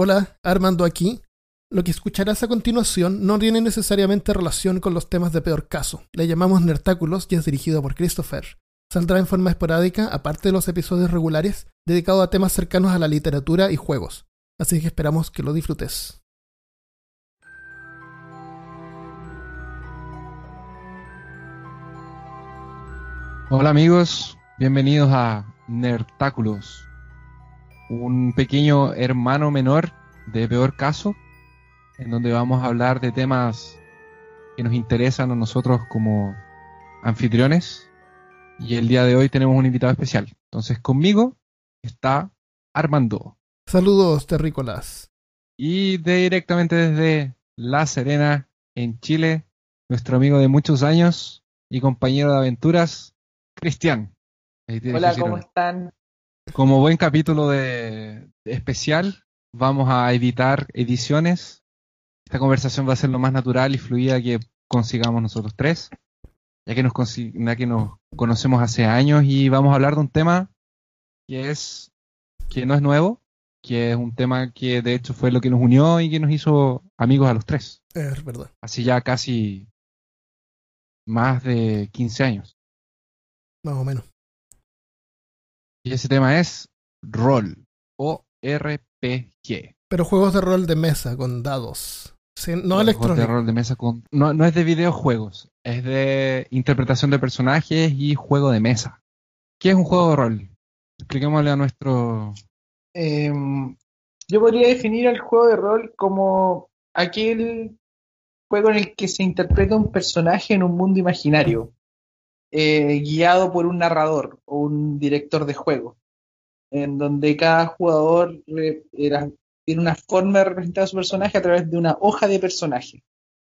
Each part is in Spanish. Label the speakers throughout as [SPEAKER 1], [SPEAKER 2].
[SPEAKER 1] Hola, Armando aquí. Lo que escucharás a continuación no tiene necesariamente relación con los temas de peor caso. Le llamamos Nertáculos y es dirigido por Christopher. Saldrá en forma esporádica, aparte de los episodios regulares, dedicado a temas cercanos a la literatura y juegos. Así que esperamos que lo disfrutes.
[SPEAKER 2] Hola amigos, bienvenidos a Nertáculos, un pequeño hermano menor de peor caso, en donde vamos a hablar de temas que nos interesan a nosotros como anfitriones. Y el día de hoy tenemos un invitado especial. Entonces conmigo está Armando.
[SPEAKER 1] Saludos, terrícolas.
[SPEAKER 2] Y directamente desde La Serena, en Chile, nuestro amigo de muchos años y compañero de aventuras, Cristian.
[SPEAKER 3] Hola, ¿cómo están?
[SPEAKER 2] Como buen capítulo de, de especial, vamos a editar ediciones. Esta conversación va a ser lo más natural y fluida que consigamos nosotros tres, ya que nos, ya que nos conocemos hace años y vamos a hablar de un tema que es que no es nuevo, que es un tema que de hecho fue lo que nos unió y que nos hizo amigos a los tres.
[SPEAKER 1] Es verdad.
[SPEAKER 2] Así ya casi más de 15 años.
[SPEAKER 1] Más o menos.
[SPEAKER 2] Y ese tema es rol o RPG.
[SPEAKER 1] Pero juegos de rol de mesa con dados. Sí, no
[SPEAKER 2] Juegos
[SPEAKER 1] electrónicos.
[SPEAKER 2] de rol de mesa con no, no es de videojuegos, es de interpretación de personajes y juego de mesa. ¿Qué es un juego de rol? Expliquémosle a nuestro
[SPEAKER 3] Eh, yo podría definir el juego de rol como aquel juego en el que se interpreta un personaje en un mundo imaginario, eh, guiado por un narrador o un director de juego, en donde cada jugador era- tiene una forma de representar a su personaje a través de una hoja de personaje.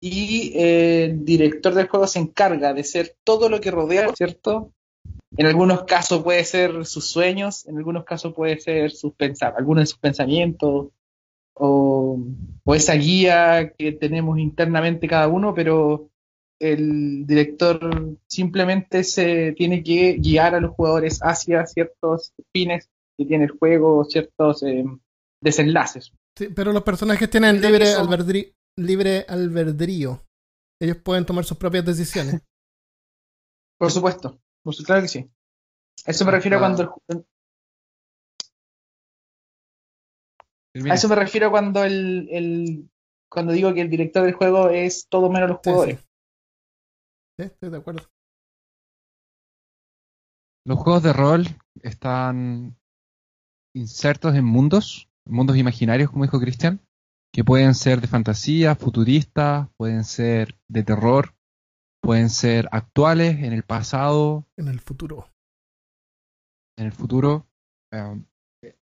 [SPEAKER 3] Y eh, el director del juego se encarga de ser todo lo que rodea, ¿cierto? En algunos casos puede ser sus sueños, en algunos casos puede ser sus algunos de sus pensamientos, o esa guía que tenemos internamente cada uno, pero el director simplemente se tiene que guiar a los jugadores hacia ciertos fines que tiene el juego, ciertos eh, desenlaces.
[SPEAKER 1] Sí, pero los personajes tienen libre,
[SPEAKER 3] que son-
[SPEAKER 1] albedrí- libre albedrío. Ellos pueden tomar sus propias decisiones.
[SPEAKER 3] Por supuesto, por claro que sí. A eso me refiero
[SPEAKER 2] Ah.
[SPEAKER 3] cuando el A eso me refiero cuando el, el- cuando digo que el director del juego es todo menos los jugadores.
[SPEAKER 1] sí. Sí, estoy de acuerdo.
[SPEAKER 2] Los juegos de rol están insertos en mundos, mundos imaginarios, como dijo Cristian, que pueden ser de fantasía, futuristas, pueden ser de terror, pueden ser actuales, en el pasado,
[SPEAKER 1] En el futuro.
[SPEAKER 2] en el futuro. Eh,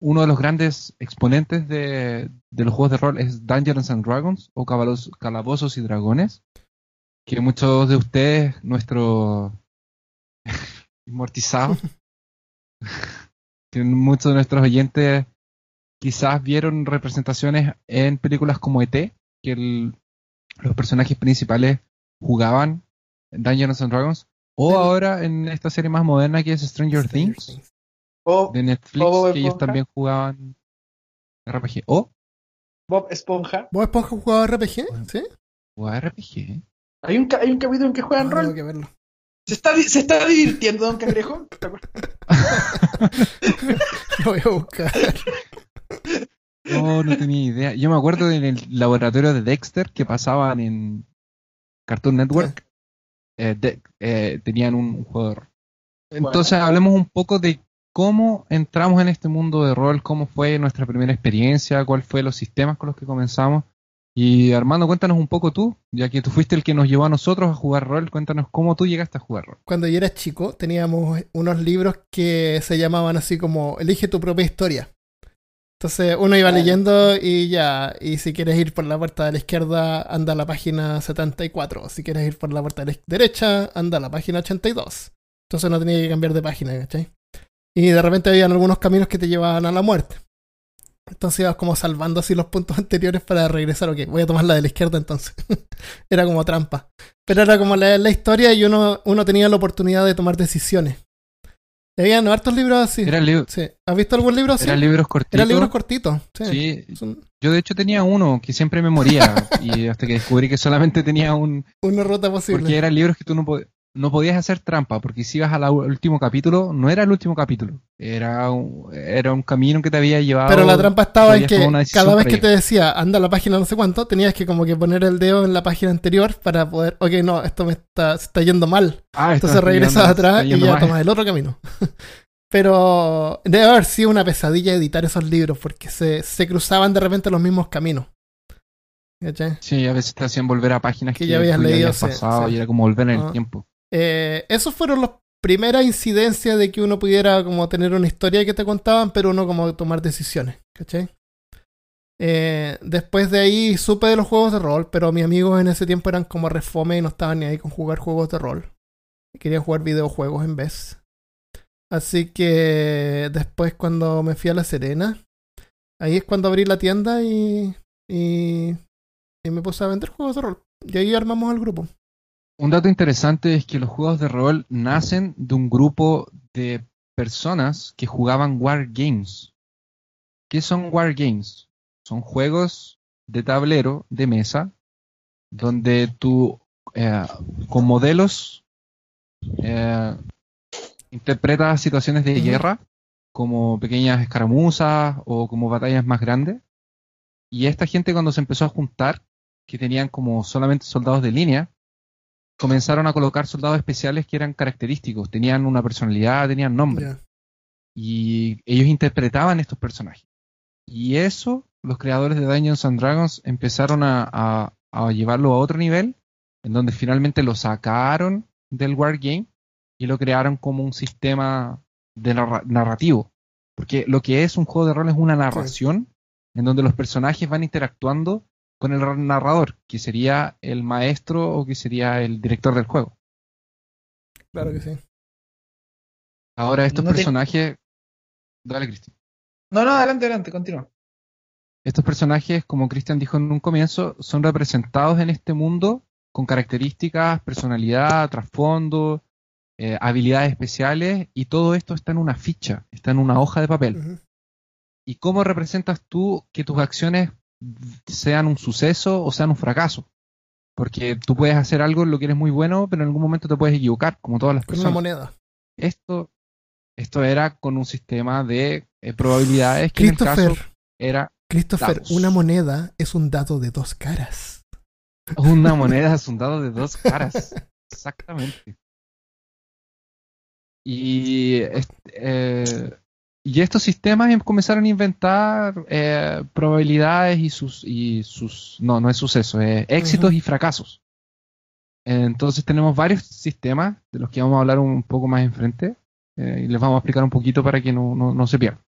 [SPEAKER 2] uno de los grandes exponentes de, de los juegos de rol es Dungeons and Dragons o Cabalos- Calabozos y Dragones, que muchos de ustedes, nuestro inmortizado, que muchos de nuestros oyentes quizás vieron representaciones en películas como ET, que el- los personajes principales jugaban en Dungeons and Dragons, o
[SPEAKER 1] Sí.
[SPEAKER 2] ahora en esta serie más moderna que es Stranger,
[SPEAKER 1] Stranger
[SPEAKER 2] Things
[SPEAKER 1] Things.
[SPEAKER 3] O
[SPEAKER 2] de Netflix,
[SPEAKER 3] Bob
[SPEAKER 2] que ellos también jugaban RPG. O
[SPEAKER 3] Bob Esponja.
[SPEAKER 1] ¿Vos Esponja jugaba RPG? ¿Sí?
[SPEAKER 2] jugaba RPG.
[SPEAKER 3] Hay un, ca- hay un capítulo en que juegan
[SPEAKER 1] Ah, tengo
[SPEAKER 3] rol.
[SPEAKER 1] que verlo.
[SPEAKER 3] ¿Se está, ¿Se está divirtiendo Don Cangrejo?
[SPEAKER 1] Lo voy a buscar.
[SPEAKER 2] No, no tenía idea. Yo me acuerdo en el laboratorio de Dexter que pasaban en Cartoon Network. eh, de- eh, tenían un, un juego de rol. Entonces hablemos un poco de cómo entramos en este mundo de rol, cómo fue nuestra primera experiencia, cuál fue los sistemas con los que comenzamos. Y Armando, cuéntanos un poco tú, ya que tú fuiste el que nos llevó a nosotros a jugar rol, cuéntanos cómo tú llegaste a jugar rol.
[SPEAKER 1] Cuando yo era chico teníamos unos libros que se llamaban así como Elige tu propia historia. Entonces uno iba leyendo y ya, y si quieres ir por la puerta de la izquierda, anda a la página 74. Si quieres ir por la puerta de la derecha, anda a la página 82. Entonces no tenía que cambiar de página, ¿cachai? Y de repente habían algunos caminos que te llevaban a la muerte. Entonces ibas como salvando así los puntos anteriores para regresar. Ok, voy a tomar la de la izquierda entonces. era como trampa. Pero era como leer la historia y uno, uno tenía la oportunidad de tomar decisiones. Habían hartos libros así.
[SPEAKER 2] Eran, li-
[SPEAKER 1] Sí. ¿Has visto algún libro así?
[SPEAKER 2] eran libros cortitos.
[SPEAKER 1] Eran libros cortitos. Sí.
[SPEAKER 2] Sí,
[SPEAKER 1] Son
[SPEAKER 2] yo de hecho tenía uno que siempre me moría y hasta que descubrí que solamente tenía un...
[SPEAKER 1] una ruta posible.
[SPEAKER 2] Porque eran libros que tú no, po- no podías hacer trampa, porque si ibas al último capítulo, no era el último capítulo, era un, era un camino que te había llevado...
[SPEAKER 1] Pero la trampa estaba en que cada vez que te decía anda a la página no sé cuánto, tenías que como que poner el dedo en la página anterior para poder, ok, no, esto me está, se está yendo mal.
[SPEAKER 2] Ah,
[SPEAKER 1] Entonces regresas atrás y ya
[SPEAKER 2] mal.
[SPEAKER 1] tomas el otro camino. Pero debe haber sido una pesadilla editar esos libros porque se, se cruzaban de repente los mismos caminos. ¿Cachai?
[SPEAKER 2] Sí, a veces te hacían volver a páginas
[SPEAKER 1] Que
[SPEAKER 2] que,
[SPEAKER 1] ya habías leído,
[SPEAKER 2] habías
[SPEAKER 1] sí,
[SPEAKER 2] pasado
[SPEAKER 1] sí.
[SPEAKER 2] y era como volver en
[SPEAKER 1] Ah.
[SPEAKER 2] el tiempo.
[SPEAKER 1] Eh, esos fueron las primeras incidencias de que uno pudiera como tener una historia que te contaban, pero uno como tomar decisiones, ¿cachai? Eh, después de ahí supe de los juegos de rol, pero mis amigos en ese tiempo eran como refome y no estaban ni ahí con jugar juegos de rol. Querían jugar videojuegos en vez. Así que después cuando me fui a La Serena, ahí es cuando abrí la tienda y, y, y me puse a vender juegos de rol. Y ahí armamos el grupo.
[SPEAKER 2] Un dato interesante es que los juegos de rol nacen de un grupo de personas que jugaban War Games. ¿Qué son War Games? Son juegos de tablero, de mesa, donde tú eh, con modelos eh, interpretas situaciones de guerra como pequeñas escaramuzas o como batallas más grandes. Y esta gente cuando se empezó a juntar, que tenían como solamente soldados de línea, comenzaron a colocar soldados especiales que eran característicos, tenían una personalidad, tenían nombre. Y ellos interpretaban estos personajes. Y eso, los creadores de Dungeons and Dragons empezaron a, a- a llevarlo a otro nivel, en donde finalmente lo sacaron del Wargame y lo crearon como un sistema de narra- narrativo. Porque lo que es un juego de rol es una narración en donde los personajes van interactuando con el narrador, que sería el maestro o que sería el director del juego.
[SPEAKER 1] Claro que sí.
[SPEAKER 2] Ahora estos
[SPEAKER 3] No te-
[SPEAKER 2] personajes... Dale, Cristian.
[SPEAKER 3] No, no, adelante, adelante, continúa.
[SPEAKER 2] Estos personajes, como Cristian dijo en un comienzo, son representados en este mundo con características, personalidad, trasfondo, eh, habilidades especiales, y todo esto está en una ficha, está en una hoja de papel. ¿Y cómo representas tú que tus acciones sean un suceso o sean un fracaso? Porque tú puedes hacer algo en lo que eres muy bueno, pero en algún momento te puedes equivocar, como todas las
[SPEAKER 1] Con una
[SPEAKER 2] personas.
[SPEAKER 1] moneda.
[SPEAKER 2] Esto, esto era con un sistema de eh, probabilidades que en el caso era
[SPEAKER 1] Christopher,
[SPEAKER 2] dados.
[SPEAKER 1] una moneda es un dado de dos caras.
[SPEAKER 2] Una moneda es un dado de dos caras. Exactamente. Y, est- eh, y estos sistemas em- comenzaron a inventar eh, probabilidades y sus, y sus. No, no es suceso, es éxitos y fracasos. Entonces tenemos varios sistemas de los que vamos a hablar un poco más enfrente eh, y les vamos a explicar un poquito para que no, no, no se pierdan.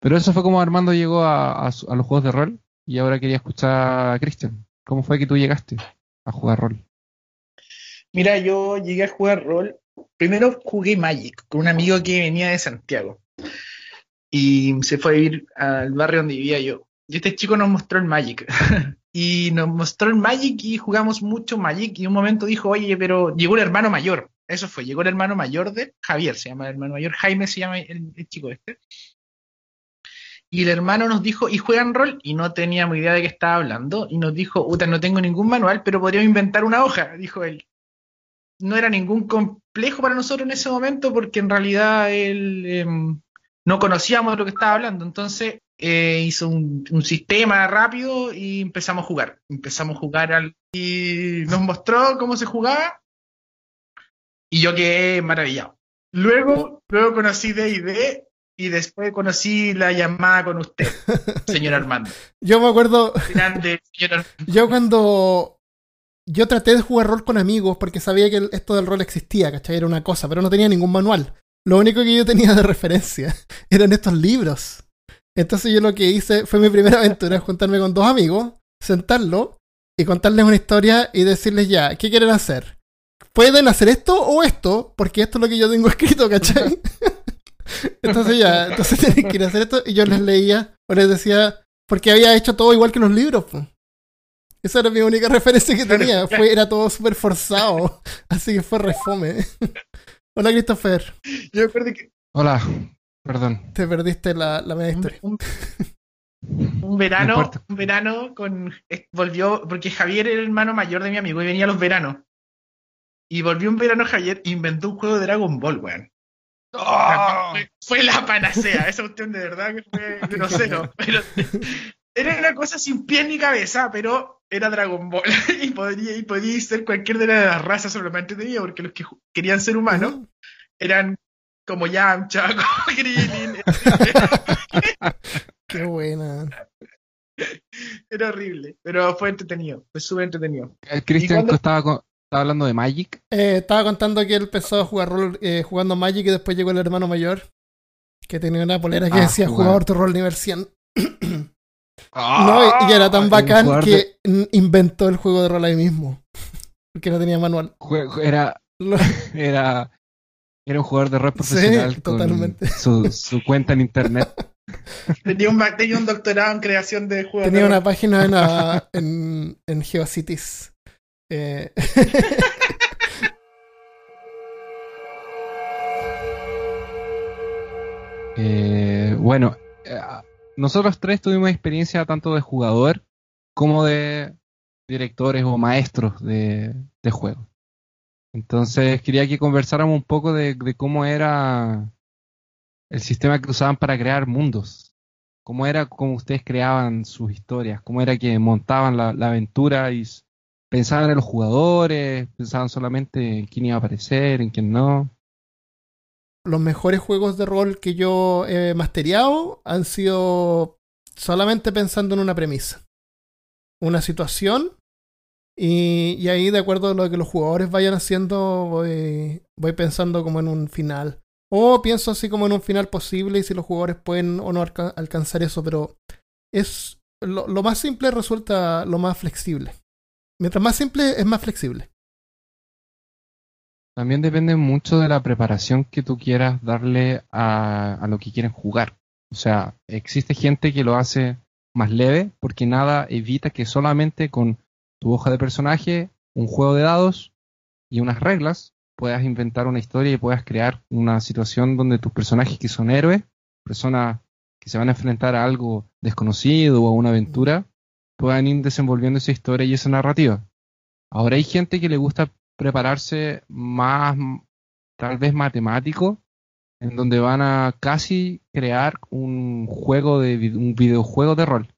[SPEAKER 2] Pero eso fue como Armando llegó a, a a los juegos de rol y ahora quería escuchar a Cristian. ¿Cómo fue que tú llegaste a jugar rol?
[SPEAKER 3] Mira, yo llegué a jugar rol. Primero jugué Magic con un amigo que venía de Santiago. Y se fue a vivir al barrio donde vivía yo. Y este chico nos mostró el Magic. y nos mostró el Magic y jugamos mucho Magic. Y un momento dijo, oye, pero llegó el hermano mayor. Eso fue, llegó el hermano mayor de Javier, se llama el hermano mayor. Jaime se llama el, chico este. Y el hermano nos dijo, ¿y juegan rol? Y no teníamos idea de qué estaba hablando. Y nos dijo, puta, no tengo ningún manual, pero podríamos inventar una hoja, dijo él no era ningún complejo para nosotros en ese momento porque en realidad él no conocíamos de lo que estaba hablando. Entonces eh, hizo un, un sistema rápido y empezamos a jugar. Empezamos a jugar al, y nos mostró cómo se jugaba y yo quedé maravillado. Luego, luego conocí D&D y después conocí la llamada con usted, señor Armando.
[SPEAKER 1] Yo me acuerdo,
[SPEAKER 3] Grande, señor Armando.
[SPEAKER 1] yo cuando yo traté de jugar rol con amigos porque sabía que esto del rol existía, ¿cachai? Era una cosa, pero no tenía ningún manual. Lo único que yo tenía de referencia eran estos libros. Entonces yo lo que hice fue mi primera aventura, juntarme con dos amigos, sentarlo y contarles una historia y decirles ya, ¿qué quieren hacer? Pueden hacer esto o esto, porque esto es lo que yo tengo escrito, ¿cachai? Entonces ya, entonces tienen que ir a hacer esto y yo les leía o les decía, porque había hecho todo igual que los libros. po. Esa era mi única referencia que tenía. Fue, era todo súper forzado. Así que fue refome. Hola, Christopher.
[SPEAKER 3] Yo que
[SPEAKER 2] Hola, perdón.
[SPEAKER 1] Te perdiste la, la media historia.
[SPEAKER 3] Un, un verano, un verano con volvió, porque Javier era el hermano mayor de mi amigo y venía a los veranos. Y volvió un verano Javier e inventó un juego de Dragon Ball, weón.
[SPEAKER 2] ¡Oh!
[SPEAKER 3] Fue, fue la panacea, esa cuestión de verdad que fue grosero. Pero era una cosa sin pie ni cabeza, pero era Dragon Ball. Y podría, y podía ser cualquier de las razas solamente tenía, porque los que querían ser humanos
[SPEAKER 1] Ujú.
[SPEAKER 3] eran como Yamcha, como Krillin.
[SPEAKER 1] Qué buena.
[SPEAKER 3] Era horrible, pero fue entretenido, fue súper entretenido.
[SPEAKER 2] El Cristian
[SPEAKER 3] cuándo-
[SPEAKER 2] estaba, con- estaba hablando de Magic.
[SPEAKER 1] Eh, estaba contando que él empezó a jugar rol eh, jugando Magic y después llegó el hermano mayor que tenía una polera que
[SPEAKER 2] Ah,
[SPEAKER 1] decía
[SPEAKER 2] jugar.
[SPEAKER 1] jugador de rol nivel 100.
[SPEAKER 2] ¡Ah!
[SPEAKER 1] No, y, era tan
[SPEAKER 2] Un
[SPEAKER 1] bacán que inventó el juego de rol ahí mismo. Porque no tenía manual.
[SPEAKER 2] Era, era, era un jugador de rol
[SPEAKER 1] Sí,
[SPEAKER 2] profesional con
[SPEAKER 1] totalmente.
[SPEAKER 2] Su, su cuenta en internet.
[SPEAKER 3] Tenía un, tenía un doctorado en creación de juegos.
[SPEAKER 1] tenía
[SPEAKER 3] de
[SPEAKER 1] una
[SPEAKER 3] rol.
[SPEAKER 1] página en, ah, en, en GeoCities. Eh,
[SPEAKER 2] Eh, bueno, eh, nosotros tres tuvimos experiencia tanto de jugador como de directores o maestros de, juego. Entonces quería que conversáramos un poco de, cómo era el sistema que usaban para crear mundos. Cómo era como ustedes creaban sus historias, cómo era que montaban la, la aventura y pensaban en los jugadores, pensaban solamente en quién iba a aparecer, en quién no.
[SPEAKER 1] Los mejores juegos de rol que yo he mastereado han sido solamente pensando en una premisa, una situación, y, y ahí de acuerdo a lo que los jugadores vayan haciendo, voy, voy pensando como en un final. O pienso así como en un final posible y si los jugadores pueden o no alca- alcanzar eso, pero es lo, lo más simple resulta lo más flexible. Mientras más simple es más flexible.
[SPEAKER 2] También depende mucho de la preparación que tú quieras darle a, a lo que quieren jugar. O sea, existe gente que lo hace más leve porque nada evita que solamente con tu hoja de personaje, un juego de dados y unas reglas puedas inventar una historia y puedas crear una situación donde tus personajes que son héroes, personas que se van a enfrentar a algo desconocido o a una aventura, puedan ir desenvolviendo esa historia y esa narrativa. Ahora hay gente que le gusta prepararse más, tal vez matemático, en donde van a casi crear un juego de un videojuego de rol,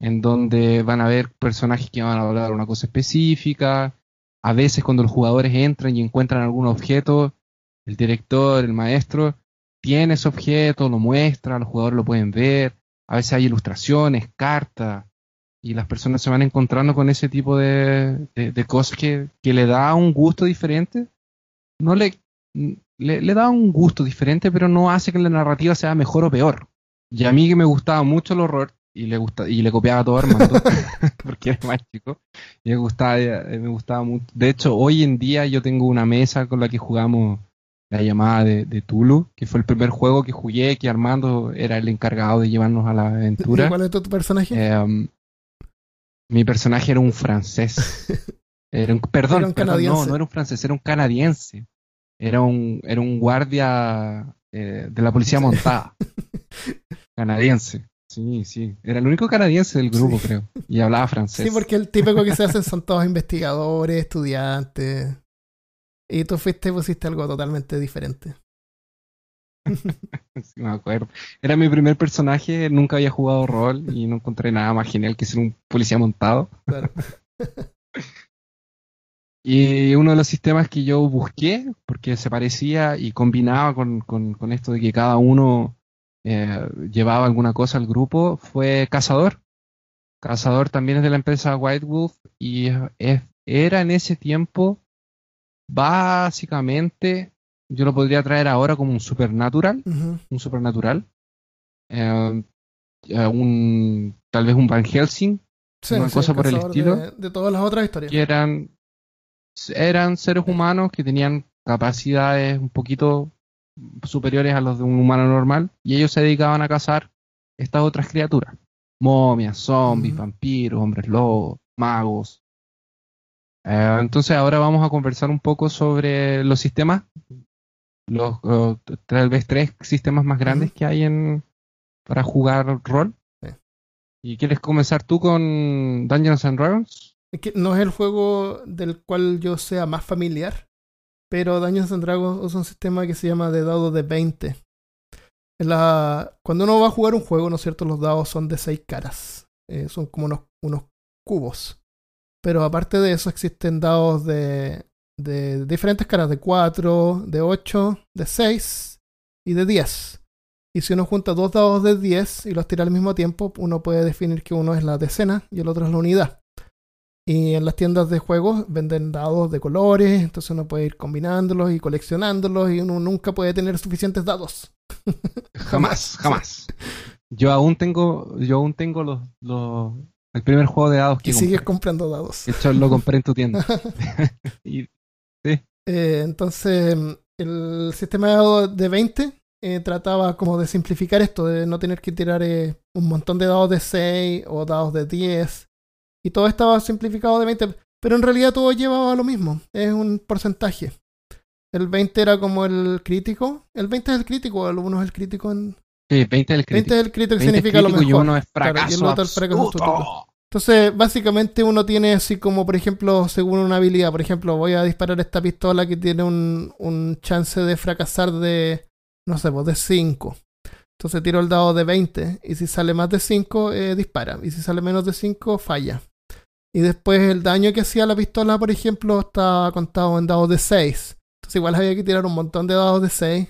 [SPEAKER 2] en donde van a ver personajes que van a hablar una cosa específica. A veces cuando los jugadores entran y encuentran algún objeto, el director, el maestro, tiene ese objeto, lo muestra, los jugadores lo pueden ver. A veces hay ilustraciones, cartas, y las personas se van encontrando con ese tipo de, de- de cosas que, que le da un gusto diferente. No le, le, le da un gusto diferente, pero no hace que la narrativa sea mejor o peor. Y a mí que me gustaba mucho el horror, y le gusta, y le copiaba todo Armando, porque era más chico, y me gustaba, eh, me gustaba mucho. De hecho, hoy en día yo tengo una mesa con la que jugamos la llamada de, de Tulu, que fue el primer juego que jugué, que Armando era el encargado de llevarnos a la aventura.
[SPEAKER 1] ¿Cuál es tu, tu personaje?
[SPEAKER 2] Eh, mi personaje era un francés. Era un, perdón,
[SPEAKER 1] Era un
[SPEAKER 2] perdón, no, no era un francés, era un canadiense. Era un, era un guardia eh, de la policía montada. canadiense. Sí, sí. Era el único canadiense del grupo,
[SPEAKER 1] Sí.
[SPEAKER 2] creo. Y hablaba francés.
[SPEAKER 1] Sí, porque el típico que se hacen son todos investigadores, estudiantes. Y tú fuiste y pusiste algo totalmente diferente.
[SPEAKER 2] Sí, me acuerdo. Era mi primer personaje, nunca había jugado rol y no encontré nada más genial que ser un policía montado.
[SPEAKER 1] Claro.
[SPEAKER 2] Y uno de los sistemas que yo busqué, porque se parecía y combinaba con, con- con esto de que cada uno eh, llevaba alguna cosa al grupo, fue Cazador. Cazador también es de la empresa White Wolf y es- era en ese tiempo básicamente, yo lo podría traer ahora como un supernatural, un supernatural, eh, eh, un, tal vez un Van Helsing,
[SPEAKER 1] Sí,
[SPEAKER 2] Una
[SPEAKER 1] sí,
[SPEAKER 2] cosa por el estilo.
[SPEAKER 1] De, de todas las otras historias.
[SPEAKER 2] que eran, eran seres humanos que tenían capacidades un poquito superiores a los de un humano normal y ellos se dedicaban a cazar estas otras criaturas. Momias, zombies, vampiros, hombres lobos, magos. Eh, entonces ahora vamos a conversar un poco sobre los sistemas los, tal vez tres sistemas más grandes que hay en para jugar rol.
[SPEAKER 1] Sí.
[SPEAKER 2] ¿Y quieres comenzar tú con Dungeons and Dragons?
[SPEAKER 1] Es que no es el juego del cual yo sea más familiar, pero Dungeons and Dragons usa un sistema que se llama de dados de 20. En la- cuando uno va a jugar un juego, ¿no es cierto? Los dados son de 6 caras. Eh, son como unos, unos cubos. Pero aparte de eso existen dados de, de diferentes caras, de 4, de 8, de 6 y de 10. Y si uno junta dos dados de 10 y los tira al mismo tiempo, uno puede definir que uno es la decena y el otro es la unidad. Y en las tiendas de juegos venden dados de colores, entonces uno puede ir combinándolos y coleccionándolos y uno nunca puede tener suficientes dados.
[SPEAKER 2] Jamás, jamás. Yo aún tengo, yo aún tengo los, los el primer juego de dados que
[SPEAKER 1] Y sigues comprando dados.
[SPEAKER 2] De hecho, lo compré en tu tienda. y
[SPEAKER 1] Eh, entonces, el sistema de dados de 20 eh, trataba como de simplificar esto, de no tener que tirar eh, un montón de dados de 6 o dados de 10. Y todo estaba simplificado de 20, pero en realidad todo llevaba a lo mismo, es un porcentaje. El 20 era como el crítico, el 20 es el crítico, el 1 es el crítico. En...
[SPEAKER 2] sí, 20 del
[SPEAKER 1] 20
[SPEAKER 2] crítico.
[SPEAKER 1] es el crítico que
[SPEAKER 2] 20
[SPEAKER 1] significa lo
[SPEAKER 2] crítico
[SPEAKER 1] mejor.
[SPEAKER 2] Y uno es
[SPEAKER 1] Claro, y el
[SPEAKER 2] fracaso
[SPEAKER 1] otro es fracaso
[SPEAKER 2] absoluto.
[SPEAKER 1] absoluto. Entonces, básicamente uno tiene así como, por ejemplo, según una habilidad, por ejemplo, voy a disparar esta pistola que tiene un, un chance de fracasar de, no sé, pues de 5. Entonces tiro el dado de 20 y si sale más de 5, eh, dispara. Y si sale menos de 5, falla. Y después el daño que hacía la pistola, por ejemplo, está contado en dados de 6. Entonces igual había que tirar un montón de dados de 6.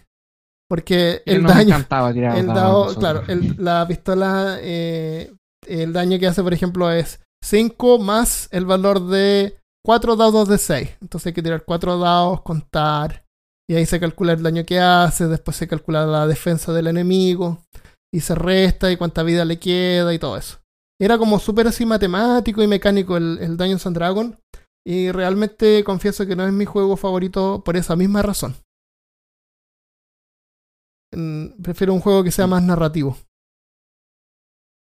[SPEAKER 1] Porque
[SPEAKER 2] Que
[SPEAKER 1] el daño,
[SPEAKER 2] encantaba tirar
[SPEAKER 1] el dado, claro, el- la pistola, eh, el daño que hace, por ejemplo, es 5 más el valor de 4 dados de 6. Entonces hay que tirar 4 dados, contar, y ahí se calcula el daño que hace, después se calcula la defensa del enemigo, y se resta, y cuánta vida le queda, y todo eso. Era como súper así matemático y mecánico el, el Dungeons and Dragons, y realmente confieso que no es mi juego favorito por esa misma razón. Mm, Prefiero un juego que sea más narrativo.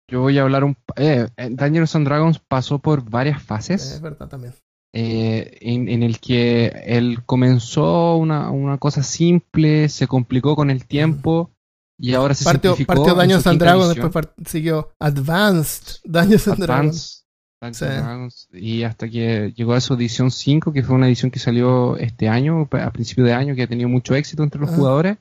[SPEAKER 2] Yo voy a hablar un... Eh, eh, Dungeons and Dragons pasó por varias
[SPEAKER 1] Es
[SPEAKER 2] fases.
[SPEAKER 1] verdad también.
[SPEAKER 2] eh, en, en el que él comenzó una, una cosa simple, se complicó con el tiempo y ahora se
[SPEAKER 1] Partió,
[SPEAKER 2] simplificó
[SPEAKER 1] partió
[SPEAKER 2] su
[SPEAKER 1] and Dragons, después part- siguió Advanced Dungeons and Dragons. Sí.
[SPEAKER 2] Dragons, y hasta que llegó a su edición 5, que fue una edición que salió este año, a principio de año, que ha tenido mucho éxito entre los
[SPEAKER 1] Ah.
[SPEAKER 2] jugadores.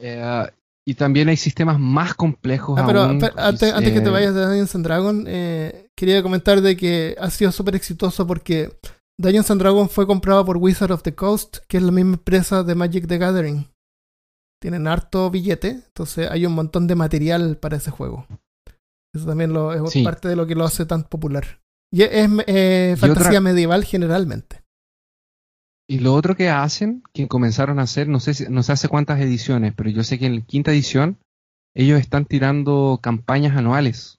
[SPEAKER 2] Eh, y también hay sistemas más complejos
[SPEAKER 1] Ah, pero
[SPEAKER 2] aún,
[SPEAKER 1] espera, antes, antes que te
[SPEAKER 2] eh,
[SPEAKER 1] vayas de Dungeons and Dragons, eh, quería comentar de que ha sido súper exitoso porque Dungeons and Dragons fue comprado por Wizard of the Coast, que es la misma empresa de Magic the Gathering. Tienen harto billete, entonces hay un montón de material para ese juego. Eso también lo, es
[SPEAKER 2] Sí.
[SPEAKER 1] parte de lo que lo hace tan popular. Y es, eh, fantasía
[SPEAKER 2] otra-
[SPEAKER 1] medieval generalmente.
[SPEAKER 2] Y lo otro que hacen, que comenzaron a hacer, no sé, si- no sé hace cuántas ediciones, pero yo sé que en la quinta edición ellos están tirando campañas anuales.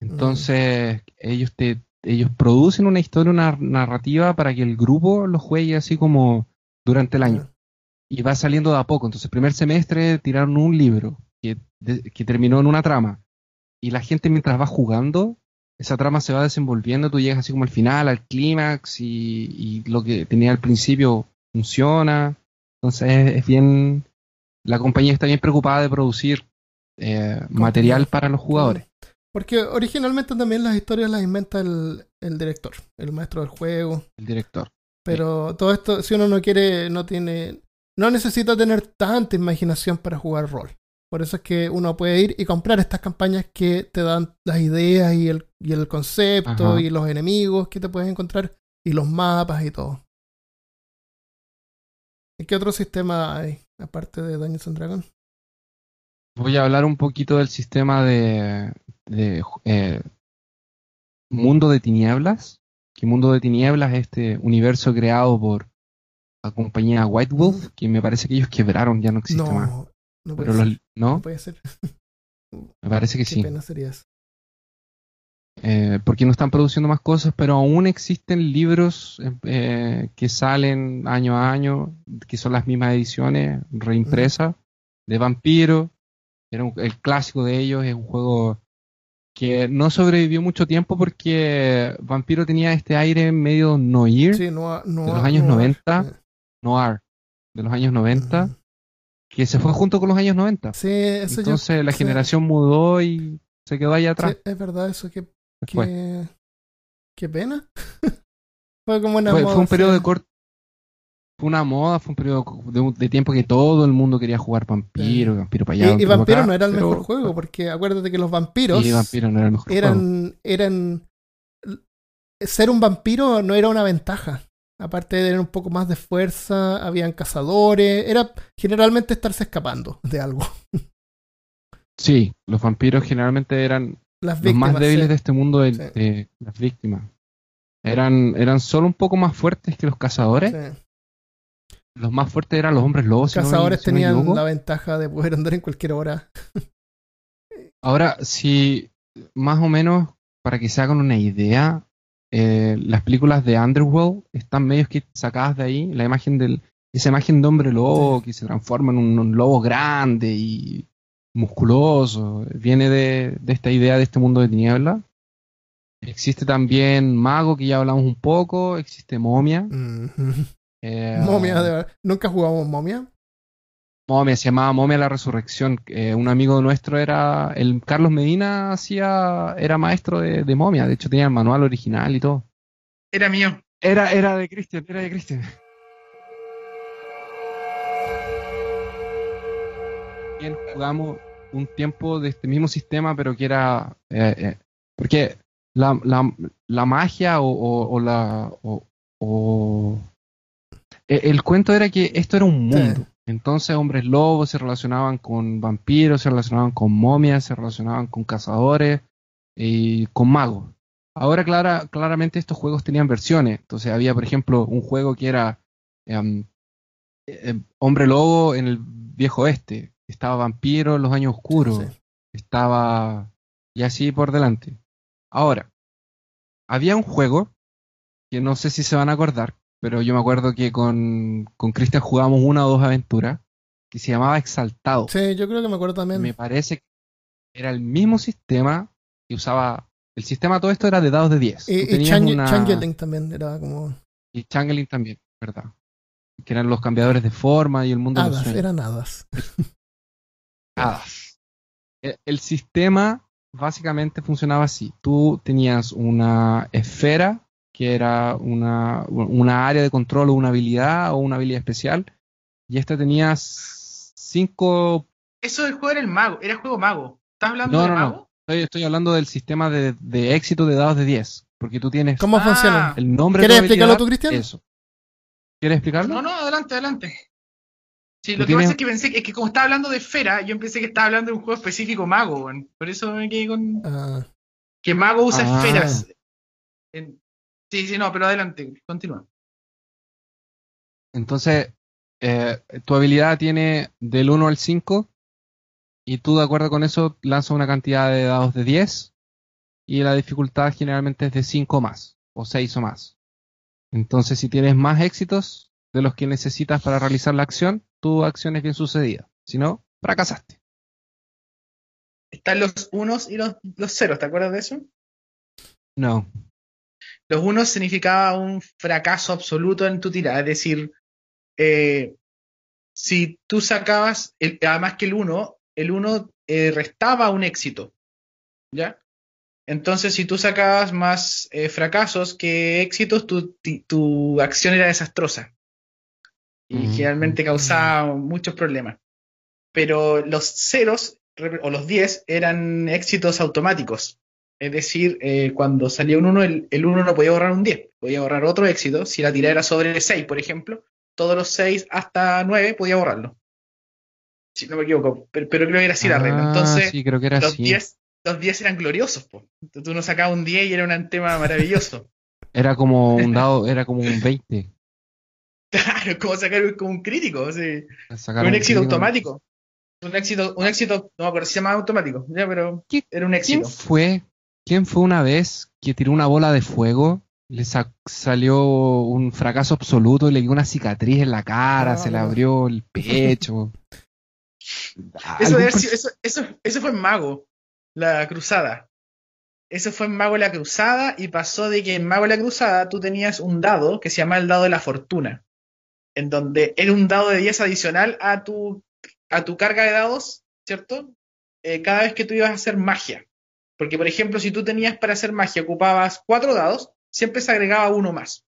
[SPEAKER 2] Entonces, ellos te, ellos producen una historia, una narrativa para que el grupo lo juegue así como durante el año. Y va saliendo de a poco. Entonces, primer semestre tiraron un libro que, de- que terminó en una trama. Y la gente mientras va jugando, esa trama se va desenvolviendo, tú llegas así como al final, al clímax, y, y lo que tenía al principio funciona. Entonces es, es bien, la compañía está bien preocupada de producir eh, material para los jugadores.
[SPEAKER 1] Porque originalmente también las historias las inventa el, el director, el maestro del juego.
[SPEAKER 2] El director.
[SPEAKER 1] Pero todo esto, si uno no quiere, no tiene, no necesita tener tanta imaginación para jugar rol. Por eso es que uno puede ir y comprar estas campañas que te dan las ideas y el, y el concepto
[SPEAKER 2] Ajá.
[SPEAKER 1] y los enemigos que te puedes encontrar y los mapas y todo. ¿Y qué otro sistema hay aparte de Dungeons and Dragons?
[SPEAKER 2] Voy a hablar un poquito del sistema de, de, eh, Mundo de Tinieblas. Que Mundo de Tinieblas es este universo creado por la compañía White Wolf, que me parece que ellos quebraron, ya no existe más.
[SPEAKER 1] No, puede
[SPEAKER 2] Pero
[SPEAKER 1] ser.
[SPEAKER 2] los- ¿no?
[SPEAKER 1] No puede ser.
[SPEAKER 2] Me parece que
[SPEAKER 1] Qué
[SPEAKER 2] sí.
[SPEAKER 1] pena sería eso.
[SPEAKER 2] Eh, porque no están produciendo más cosas, pero aún existen libros eh, que salen año a año, que son las mismas ediciones reimpresas, de Vampiro. Era un- el clásico de ellos, es un juego que no sobrevivió mucho tiempo porque Vampiro tenía este aire medio noir,
[SPEAKER 1] Sí, no, no,
[SPEAKER 2] De los años
[SPEAKER 1] no-
[SPEAKER 2] 90.
[SPEAKER 1] eh,
[SPEAKER 2] noir, de los años 90 que se fue junto con los años 90.
[SPEAKER 1] Sí, eso yo-
[SPEAKER 2] Entonces la
[SPEAKER 1] sí,
[SPEAKER 2] generación mudó y se quedó ahí atrás.
[SPEAKER 1] sí, es verdad eso,
[SPEAKER 2] fue.
[SPEAKER 1] que- qué pena. fue como una
[SPEAKER 2] Fue,
[SPEAKER 1] moda,
[SPEAKER 2] fue un periodo de corto. Fue una moda, fue un periodo de, un- de tiempo que todo el mundo quería jugar vampiro, vampiro para allá.
[SPEAKER 1] Y, y
[SPEAKER 2] vampiro acá,
[SPEAKER 1] no era el
[SPEAKER 2] pero-
[SPEAKER 1] mejor juego, porque acuérdate que los vampiros
[SPEAKER 2] Y vampiro no era el mejor juego.
[SPEAKER 1] eran, eran. Ser un vampiro no era una ventaja. Aparte de tener un poco más de fuerza, habían cazadores. Era generalmente estarse escapando de algo.
[SPEAKER 2] Sí, los vampiros generalmente eran
[SPEAKER 1] Las
[SPEAKER 2] los
[SPEAKER 1] víctimas.
[SPEAKER 2] más débiles
[SPEAKER 1] sí.
[SPEAKER 2] de este mundo de,
[SPEAKER 1] Sí.
[SPEAKER 2] de las víctimas. Eran, eran solo un poco más fuertes que los cazadores.
[SPEAKER 1] Sí.
[SPEAKER 2] Los más fuertes eran los hombres lobos.
[SPEAKER 1] Los cazadores
[SPEAKER 2] si no me
[SPEAKER 1] tenían la ventaja de poder andar en cualquier hora.
[SPEAKER 2] Ahora, si más o menos, para que se hagan una idea, eh, las películas de Underworld están medio que sacadas de ahí. La imagen del, esa imagen de hombre lobo que se transforma en un, un lobo grande y musculoso, viene de, de esta idea de este mundo de tiniebla. Existe también Mago, que ya hablamos un poco. Existe Momia. Eh,
[SPEAKER 1] Momia, de verdad. Nunca jugamos momia.
[SPEAKER 2] Momia, se llamaba Momia la Resurrección. Eh, un amigo nuestro era, el Carlos Medina hacía, era maestro de, de Momia, de hecho tenía el manual original y todo.
[SPEAKER 3] Era mío.
[SPEAKER 2] Era, era de Cristian, era de Cristian. Bien, jugamos un tiempo de este mismo sistema, pero que era, eh, eh, porque la, la, la magia o, o- o la, o, o- eh, el cuento era que esto era un
[SPEAKER 1] Sí.
[SPEAKER 2] Entonces hombres lobos se relacionaban con vampiros, se relacionaban con momias, se relacionaban con cazadores y con magos. Ahora clara, claramente estos juegos tenían versiones. Entonces había, por ejemplo, un juego que era em, eh, Hombre Lobo en el viejo oeste. Estaba Vampiro en los años oscuros.
[SPEAKER 1] Sí.
[SPEAKER 2] Estaba... Y así por delante. Ahora, había un juego que no sé si se van a acordar, pero yo me acuerdo que con, con Cristian jugábamos una o dos aventuras que se llamaba Exaltado.
[SPEAKER 1] Sí, yo creo que me acuerdo también.
[SPEAKER 2] Me parece que era el mismo sistema que usaba. El sistema todo esto era de dados de 10. Tú
[SPEAKER 1] Y,
[SPEAKER 2] una-
[SPEAKER 1] Changeling también era como
[SPEAKER 2] Y Changeling también, ¿verdad? Que eran los cambiadores de forma y el mundo de los
[SPEAKER 1] hadas, eran hadas.
[SPEAKER 2] Hadas. El, el sistema básicamente funcionaba así. Tú tenías una esfera que era una, una área de control o una habilidad o una habilidad especial. Y esta tenía cinco
[SPEAKER 3] Eso del juego era el mago, era el juego mago. ¿Estás hablando
[SPEAKER 2] No,
[SPEAKER 3] de
[SPEAKER 2] no,
[SPEAKER 3] mago?
[SPEAKER 2] no. Estoy, estoy hablando del sistema de, de éxito de dados de 10. Porque tú tienes
[SPEAKER 1] ¿Cómo
[SPEAKER 3] Ah.
[SPEAKER 1] funciona?
[SPEAKER 2] el nombre de
[SPEAKER 1] ¿Quieres
[SPEAKER 2] tu
[SPEAKER 1] explicarlo tú, Cristian?
[SPEAKER 2] Eso. ¿Quieres explicarlo?
[SPEAKER 3] No, no, adelante, adelante. Sí, lo que
[SPEAKER 2] tienes-
[SPEAKER 3] pasa es que pensé que, es que como estaba hablando de esfera, yo pensé que estaba hablando de un juego específico mago, weón. Por eso me quedé con.
[SPEAKER 1] Ah,
[SPEAKER 3] Que mago usa
[SPEAKER 2] Ah.
[SPEAKER 3] esferas. En- Sí, sí, no, pero adelante, continúa.
[SPEAKER 2] Entonces, eh, tu habilidad tiene del 1 al 5 y tú de acuerdo con eso lanzas una cantidad de dados de 10 y la dificultad generalmente es de 5 más o 6 o más. Entonces, si tienes más éxitos de los que necesitas para realizar la acción, tu acción es bien sucedida. Si no, fracasaste.
[SPEAKER 3] Están los unos y los, los ceros, ¿te acuerdas de eso?
[SPEAKER 2] No.
[SPEAKER 3] Los unos significaba un fracaso absoluto en tu tirada, es decir, eh, si tú sacabas, el- además que el uno, el uno eh, restaba un éxito, ¿ya? Entonces, si tú sacabas más eh, fracasos que éxitos, tu, tu acción era desastrosa. Y
[SPEAKER 2] Mm.
[SPEAKER 3] generalmente causaba muchos problemas. Pero los ceros, o los 10, eran éxitos automáticos. Es decir, eh, cuando salía un 1, el, el 1 no podía borrar un 10, podía borrar otro éxito. Si la tirada era sobre 6, por ejemplo, todos los 6 hasta 9 podía borrarlo. Si no me equivoco, pero, pero creo que era así la regla.
[SPEAKER 2] Ah,
[SPEAKER 3] Entonces,
[SPEAKER 2] sí, creo que era
[SPEAKER 3] los,
[SPEAKER 2] así.
[SPEAKER 3] 10, los 10 eran gloriosos. po. Entonces, tú no sacabas un 10 y era un tema maravilloso.
[SPEAKER 2] Era como un dado, era como un 20.
[SPEAKER 3] claro, como sacar como un crítico. sí.
[SPEAKER 2] Sacar
[SPEAKER 3] un éxito
[SPEAKER 2] crítico.
[SPEAKER 3] automático. Un éxito, un éxito, no me acuerdo si se llamaba automático, ya, pero
[SPEAKER 2] ¿Qué-
[SPEAKER 3] era un
[SPEAKER 2] ¿Quién
[SPEAKER 3] éxito.
[SPEAKER 2] fue? ¿Quién fue una vez que tiró una bola de fuego? Le sa- salió un fracaso absoluto, le dio una cicatriz en la cara,
[SPEAKER 1] Ah,
[SPEAKER 2] se le
[SPEAKER 1] no.
[SPEAKER 2] abrió el pecho.
[SPEAKER 3] Eso,
[SPEAKER 2] ¿Algún
[SPEAKER 3] debe haber
[SPEAKER 2] pers-
[SPEAKER 3] sido- eso, eso, eso fue en Mago, la cruzada. Eso fue en Mago la cruzada y pasó de que en Mago la cruzada tú tenías un dado que se llama el dado de la fortuna. en donde era un dado de 10 adicional a tu, a tu carga de dados, ¿cierto? Eh, cada vez que tú ibas a hacer magia. Porque, por ejemplo, si tú tenías para hacer magia, ocupabas cuatro dados, siempre se agregaba uno más.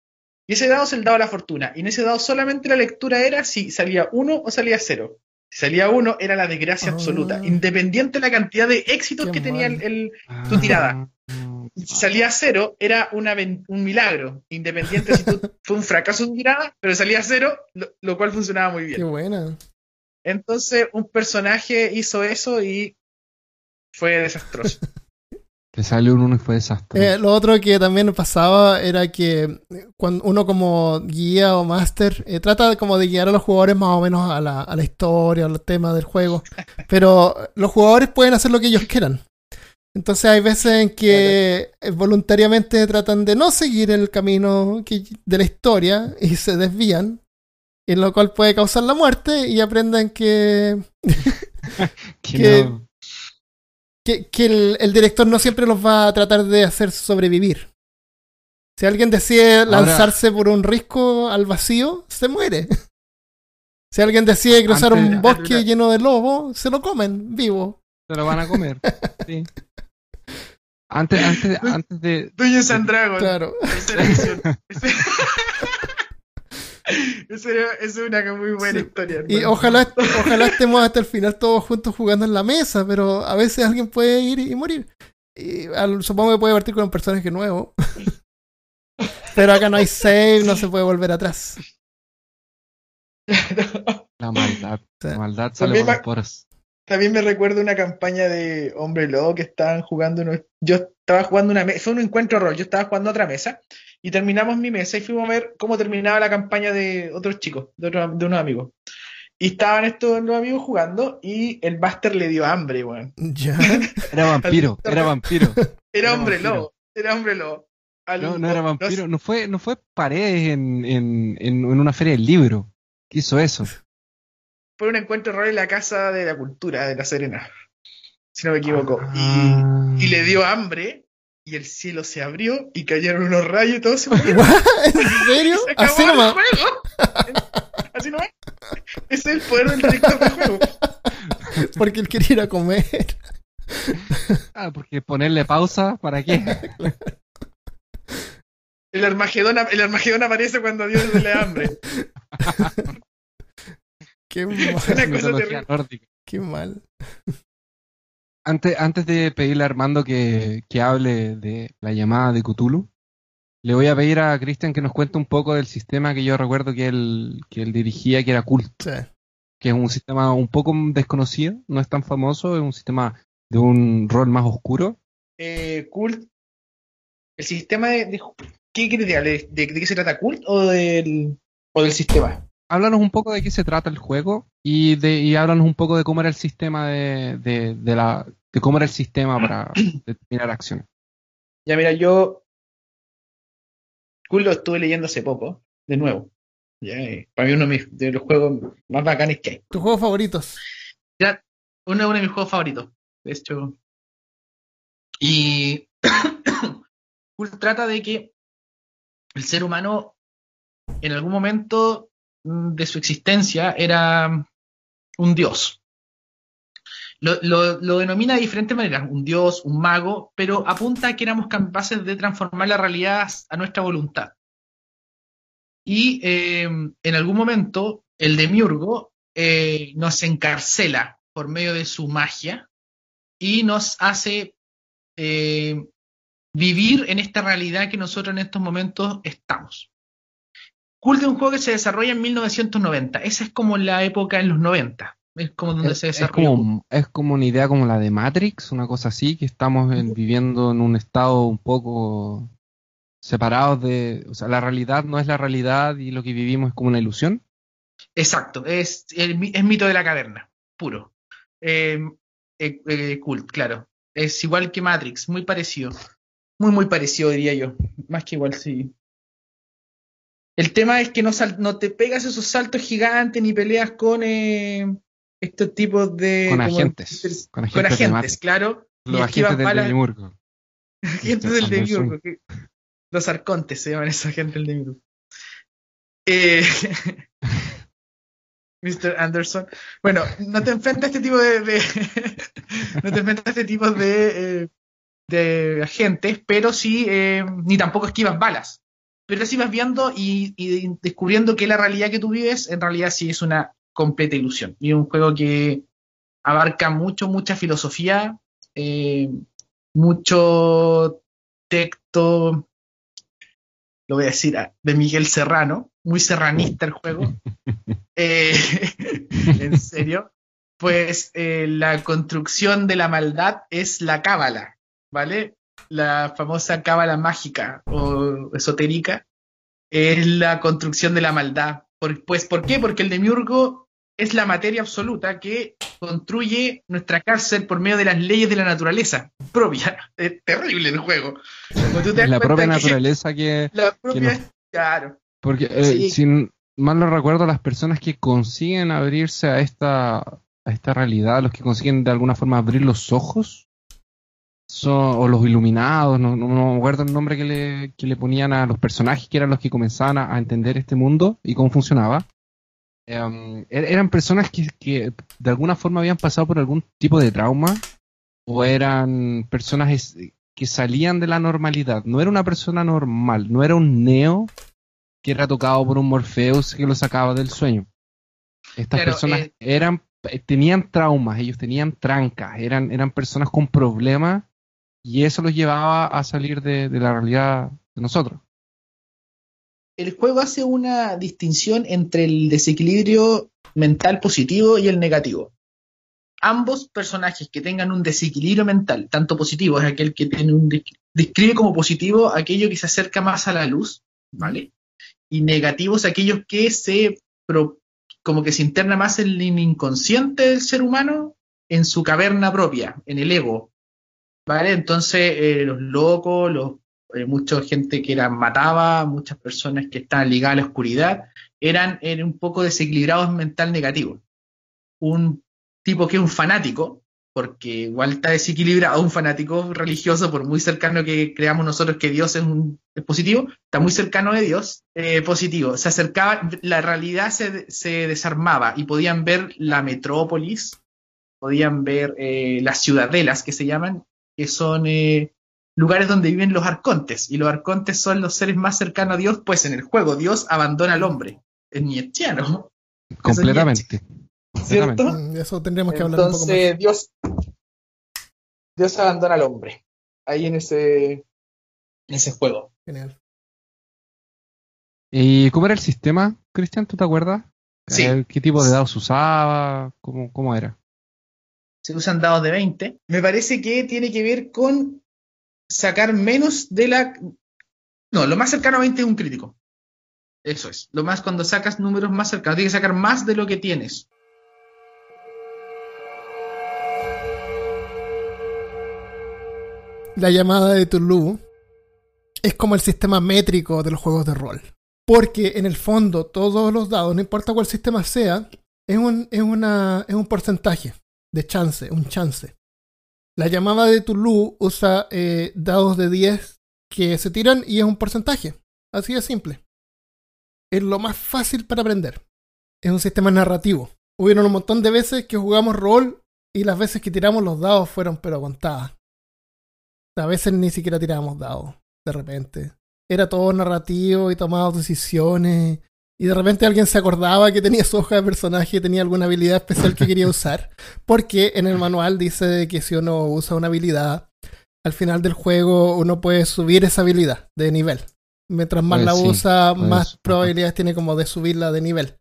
[SPEAKER 3] Y ese dado es el dado de la fortuna. Y en ese dado solamente la lectura era si salía uno o salía cero. Si salía uno, era la desgracia
[SPEAKER 1] Ah.
[SPEAKER 3] absoluta, independiente de la cantidad de éxitos
[SPEAKER 1] Qué
[SPEAKER 3] que tenía el,
[SPEAKER 1] mal.
[SPEAKER 3] el- tu tirada.
[SPEAKER 2] Ah,
[SPEAKER 3] Y si salía cero, era una un milagro, independiente si tú, fue un fracaso tu tirada, pero salía cero, lo, lo cual funcionaba muy
[SPEAKER 1] Qué
[SPEAKER 3] bien.
[SPEAKER 1] buena.
[SPEAKER 3] Entonces, un personaje hizo eso y fue desastroso.
[SPEAKER 2] Le salió un uno y fue desastre.
[SPEAKER 1] Eh, lo otro que también pasaba era que eh, cuando uno como guía o máster eh, trata de como de guiar a los jugadores más o menos a la, a la historia, a los temas del juego, pero los jugadores pueden hacer lo que ellos quieran. Entonces hay veces en que eh, voluntariamente tratan de no seguir el camino que- de la historia y se desvían, en lo cual puede causar la muerte y aprenden que
[SPEAKER 2] Que
[SPEAKER 1] que-
[SPEAKER 2] no-
[SPEAKER 1] que, que el, el director no siempre los va a tratar de hacer sobrevivir. Si alguien decide
[SPEAKER 2] Ahora-
[SPEAKER 1] lanzarse por un risco al vacío, se muere. Si alguien decide cruzar
[SPEAKER 2] Antes-
[SPEAKER 1] un bosque lleno de lobos, se lo comen vivo.
[SPEAKER 2] se lo van a comer. Sí. Antes, antes, antes de.
[SPEAKER 3] Dungeons and Dragons,
[SPEAKER 1] Claro.
[SPEAKER 3] Esa es una muy buena
[SPEAKER 1] Sí.
[SPEAKER 3] historia.
[SPEAKER 1] Y ojalá, ojalá estemos hasta el final todos juntos jugando en la mesa, pero a veces alguien puede ir y morir. Y al- supongo que puede partir con un personaje nuevo. Pero acá no hay save, no se puede volver atrás.
[SPEAKER 2] La maldad.
[SPEAKER 1] Sí.
[SPEAKER 2] La maldad sale
[SPEAKER 3] También
[SPEAKER 2] por
[SPEAKER 3] me-
[SPEAKER 2] los poros.
[SPEAKER 3] También me recuerdo una campaña de Hombre Lobo que estaban jugando. yo estaba jugando una mesa. Fue un encuentro rol. Yo estaba jugando otra mesa. Y terminamos mi mesa y fuimos a ver cómo terminaba la campaña de otros chicos, de, otro- de unos amigos. Y estaban estos los amigos jugando. Y el Buster le dio hambre, weón.
[SPEAKER 1] Ya.
[SPEAKER 2] Era vampiro, era vampiro.
[SPEAKER 3] Era
[SPEAKER 2] Era
[SPEAKER 3] Hombre
[SPEAKER 2] vampiro.
[SPEAKER 3] Lobo. Era Hombre Lobo. Al-
[SPEAKER 2] No, no era vampiro. No fue, no fue paredes en, en, en, en una feria del libro. ¿Qué hizo eso?
[SPEAKER 3] fue un encuentro rol en la Casa de la Cultura de La Serena. Si no me equivoco. Y,
[SPEAKER 2] Ah.
[SPEAKER 3] y le dio hambre. Y el cielo se abrió y cayeron unos rayos y todo se murió.
[SPEAKER 1] ¿En serio?
[SPEAKER 3] Se acabó
[SPEAKER 1] Así
[SPEAKER 3] el
[SPEAKER 1] nomás.
[SPEAKER 3] juego. Así nomás. Ese es el poder del director de juego.
[SPEAKER 1] Porque él quería ir a comer.
[SPEAKER 2] Ah, porque ponerle pausa, ¿para qué?
[SPEAKER 3] El Armagedón, el Armagedón aparece cuando a Dios le da hambre.
[SPEAKER 1] Qué mal.
[SPEAKER 3] Una cosa
[SPEAKER 2] Mitología
[SPEAKER 3] terrible.
[SPEAKER 2] nórdica.
[SPEAKER 1] Qué mal.
[SPEAKER 2] Antes, antes de pedirle a Armando que, que hable de la llamada de Cthulhu, le voy a pedir a Cristian que nos cuente un poco del sistema que yo recuerdo que él, que él dirigía, que era Cult,
[SPEAKER 1] Sí.
[SPEAKER 2] que es un sistema un poco desconocido, no es tan famoso, es un sistema de un rol más oscuro.
[SPEAKER 3] Eh, Cult. El sistema de. de- ¿Qué quieres decir? ¿De, de, de qué se trata Cult o del, o del sistema?
[SPEAKER 2] Háblanos un poco de qué se trata el juego y de y háblanos un poco de cómo era el sistema de, de, de la de cómo era el sistema para determinar acciones.
[SPEAKER 3] Ya, mira, yo. Cult lo estuve leyendo hace poco, de nuevo. Ya, eh, para mí uno de, mis- de los juegos más bacanes que hay.
[SPEAKER 1] ¿Tus juegos favoritos?
[SPEAKER 3] Ya, uno de mis juegos favoritos. De hecho. Y. Cult trata de que el ser humano, en algún momento de su existencia, era un dios. Lo, lo- denomina de diferentes maneras, un dios, un mago, pero apunta a que éramos capaces de transformar la realidad a nuestra voluntad. Y eh, en algún momento el demiurgo eh, nos encarcela por medio de su magia y nos hace eh, vivir en esta realidad que nosotros en estos momentos estamos. Cult es un juego que se desarrolla en 1990. Esa es como la época en los 90. Es como donde
[SPEAKER 2] Es,
[SPEAKER 3] se
[SPEAKER 2] es
[SPEAKER 3] desarrolla.
[SPEAKER 2] como, es como una idea como la de Matrix, una cosa así, que estamos en- viviendo en un estado un poco separados de, o sea, la realidad no es la realidad y lo que vivimos es como una ilusión.
[SPEAKER 3] Exacto, es, el es mito de la caverna, puro. Eh, eh, eh, Cult, claro. Es igual que Matrix, muy parecido. Muy, muy parecido, diría yo. Más que igual, sí. El tema es que no, sal- no te pegas esos saltos gigantes ni peleas con eh, estos tipos de.
[SPEAKER 2] Con agentes, con
[SPEAKER 3] Con
[SPEAKER 2] agentes
[SPEAKER 3] claro.
[SPEAKER 2] Los agentes del Demiurgo.
[SPEAKER 3] agentes del. Demiurgo. Los arcontes se llaman esos agentes del Demiurgo. Eh, Mr. Anderson. Bueno, no te enfrentas a este tipo de, de no te enfrentas a este tipo de, eh, de agentes, pero sí, eh, ni tampoco esquivas balas. Pero sí vas viendo y, y descubriendo que la realidad que tú vives en realidad sí es una completa ilusión. Y es un juego que abarca mucho, mucha filosofía, eh, mucho texto, lo voy a decir, ah, de Miguel Serrano, muy serranista el juego. Eh, en serio. Pues eh, la construcción de la maldad es la cábala, ¿vale? La famosa cábala mágica o esotérica es la construcción de la maldad. pues, ¿por qué? Porque el demiurgo es la materia absoluta que construye nuestra cárcel por medio de las leyes de la naturaleza propia. Es terrible el juego.
[SPEAKER 2] la propia naturaleza que...
[SPEAKER 3] La propia, claro.
[SPEAKER 2] Porque, eh, si mal no recuerdo, las personas que consiguen abrirse a esta, a esta realidad, los que consiguen de alguna forma abrir los ojos, son, o los iluminados, no, no, me acuerdo el nombre que le, que le, ponían a los personajes que eran los que comenzaban a, entender este mundo y cómo funcionaba. Em, er, eran personas que, que, de alguna forma habían pasado por algún tipo de trauma o eran personas que salían de la normalidad. No era una persona normal, no era un neo que era tocado por un Morpheus que lo sacaba del sueño. Estas personas eh, eran eh, tenían traumas, ellos tenían trancas, eran, eran personas con problemas y eso los llevaba a salir de, la realidad de nosotros.
[SPEAKER 3] El juego hace una distinción entre el desequilibrio mental positivo y el negativo. Ambos personajes que tengan un desequilibrio mental, tanto positivo es aquel que tiene un describe como positivo aquello que se acerca más a la luz, ¿vale? y negativos aquellos que se como que se interna más en el inconsciente del ser humano en su caverna propia, en el ego. ¿Vale? Entonces, eh, los locos, los, eh, mucha gente que era, mataba, muchas personas que estaban ligadas a la oscuridad, eran, eran un poco desequilibrados mental negativo. Un tipo que es un fanático, porque igual está desequilibrado un fanático religioso, por muy cercano que creamos nosotros que Dios es, un, positivo, está muy cercano de Dios, eh, positivo. Se acercaba, la realidad se, desarmaba y podían ver la metrópolis, podían ver eh, las ciudadelas que se llaman, que son eh, lugares donde viven los arcontes, y los arcontes son los seres más cercanos a Dios, pues en el juego Dios abandona al hombre. Es nietzscheano.
[SPEAKER 2] Completamente.
[SPEAKER 3] ¿Cierto?
[SPEAKER 1] Mm, eso tendríamos que hablar un poco
[SPEAKER 3] más. Dios, Dios abandona al hombre. Ahí en ese, en ese juego.
[SPEAKER 1] Genial.
[SPEAKER 2] ¿Y cómo era el sistema, Cristian? ¿Tú te acuerdas?
[SPEAKER 3] Sí.
[SPEAKER 2] ¿Qué tipo de dados usaba? ¿Cómo, ¿Cómo era?
[SPEAKER 3] Se usan dados de 20. Me parece que tiene que ver con sacar menos de la... No, lo más cercano a 20 es un crítico. Eso es. Lo más cuando sacas números más cercanos. Tienes que sacar más de lo que tienes.
[SPEAKER 1] la llamada de Toulouse es como el sistema métrico de los juegos de rol. Porque en el fondo todos los dados, no importa cuál sistema sea, es un, es una, es un porcentaje de chance, un chance. La llamada de Toulouse usa eh, dados de 10 que se tiran y es un porcentaje. Así de simple. Es lo más fácil para aprender. Es un sistema narrativo. Hubieron un montón de veces que jugamos rol y las veces que tiramos los dados fueron pero contadas. A veces ni siquiera tirábamos dados, de repente. Era todo narrativo y tomábamos decisiones. Y de repente alguien se acordaba que tenía su hoja de personaje y tenía alguna habilidad especial que quería usar. Porque en el manual dice que si uno usa una habilidad, al final del juego uno puede subir esa habilidad de nivel. Mientras más la usa, más probabilidades tiene como de subirla de nivel.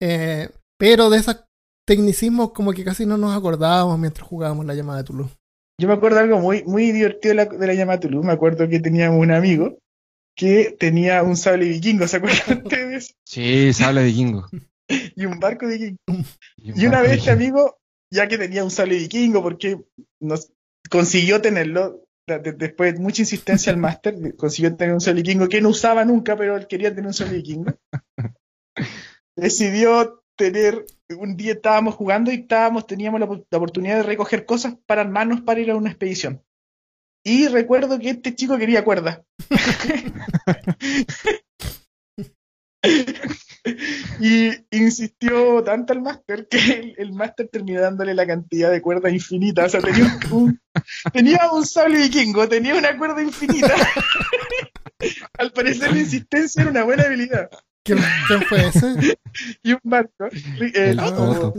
[SPEAKER 1] Eh, pero de esos tecnicismos como que casi no nos acordábamos mientras jugábamos la llamada de Toulouse.
[SPEAKER 3] Yo me acuerdo algo muy, muy divertido de la, de la llamada Me acuerdo que teníamos un amigo que tenía un sable vikingo, ¿se acuerdan ustedes?
[SPEAKER 2] Sí, sable vikingo.
[SPEAKER 3] y un barco vikingo. Y, y una vez este amigo, ya que tenía un sable vikingo, porque nos consiguió tenerlo, después de mucha insistencia al máster, consiguió tener un sable vikingo que no usaba nunca, pero él quería tener un sable vikingo. Decidió tener, un día estábamos jugando y estábamos, teníamos la, oportunidad de recoger cosas para armarnos para ir a una expedición. Y recuerdo que este chico quería cuerda. Y insistió tanto al máster que el, el máster terminó dándole la cantidad de cuerda infinita. O sea, tenía un, tenía un sable vikingo, tenía una cuerda infinita. Al parecer la insistencia era una buena habilidad.
[SPEAKER 1] ¿Quién, fue ese?
[SPEAKER 3] Y un barco. eh,
[SPEAKER 2] El.
[SPEAKER 3] Toto.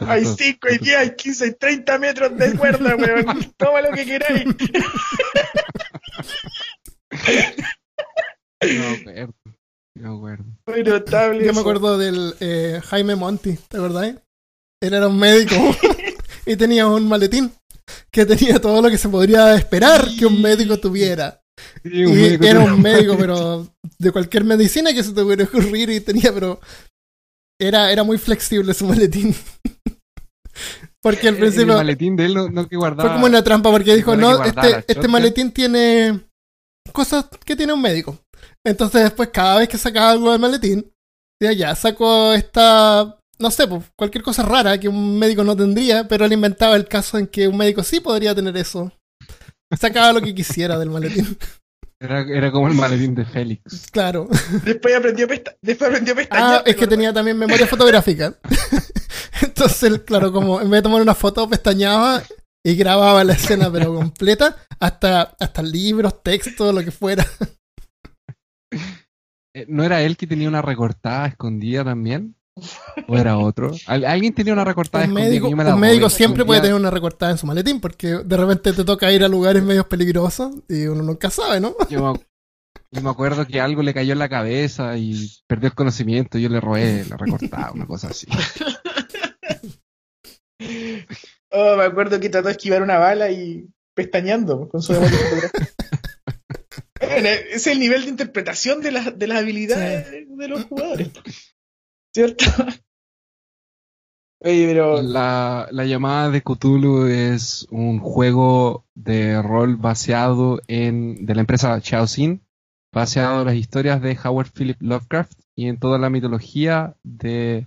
[SPEAKER 3] Hay 5, hay 10, hay 15, hay 30 metros de cuerda, weón. Toma lo que queráis.
[SPEAKER 2] No me acuerdo. No.
[SPEAKER 1] Yo me acuerdo del eh, Jaime Monti, ¿te acordás? Él era un médico y tenía un maletín que tenía todo lo que se podría esperar que un médico tuviera.
[SPEAKER 2] Sí, un
[SPEAKER 1] Y
[SPEAKER 2] médico
[SPEAKER 1] era un médico, pero de cualquier medicina que se te pudiera ocurrir y tenía, pero era, era muy flexible su maletín. Porque al
[SPEAKER 2] El- El
[SPEAKER 1] principio
[SPEAKER 2] maletín de él no, no que guardaba.
[SPEAKER 1] fue como una trampa porque dijo, no,
[SPEAKER 2] guardara
[SPEAKER 1] este, este
[SPEAKER 2] shotgun".
[SPEAKER 1] maletín tiene cosas que tiene un médico. Entonces después cada vez que sacaba algo del maletín, decía, ya, saco esta, no sé, pues, cualquier cosa rara que un médico no tendría, pero él inventaba el caso en que un médico sí podría tener eso. Sacaba lo que quisiera del maletín.
[SPEAKER 2] Era, era como el maletín de Félix.
[SPEAKER 1] Claro.
[SPEAKER 3] Después aprendió a, pesta- después aprendió pestañear.
[SPEAKER 1] Ah, es que
[SPEAKER 3] ¿te
[SPEAKER 1] tenía también memoria fotográfica. Entonces, claro, como en vez de tomar una foto, pestañaba y grababa la escena, pero completa, hasta, hasta libros, textos, lo que fuera.
[SPEAKER 2] Eh, ¿No era él que tenía una recortada escondida también? ¿O era otro? Al- ¿Alguien tenía una recortada
[SPEAKER 1] Un médico,
[SPEAKER 2] que yo me la
[SPEAKER 1] un médico siempre puede tener una recortada en su maletín, porque de repente te toca ir a lugares medios peligrosos y uno nunca sabe, ¿no?
[SPEAKER 2] Yo me, yo me acuerdo que algo le cayó en la cabeza y perdió el conocimiento. Yo le robé la recortada, una cosa así.
[SPEAKER 3] Oh, me acuerdo que trató de esquivar una bala y pestañeando con su memoria. Bueno, es el nivel de interpretación de las habilidades de los jugadores. ¿Cierto?
[SPEAKER 2] La, la llamada de Cthulhu es un juego de rol baseado en de la empresa Chaosiin, baseado en las historias de Howard Philip Lovecraft y en toda la mitología de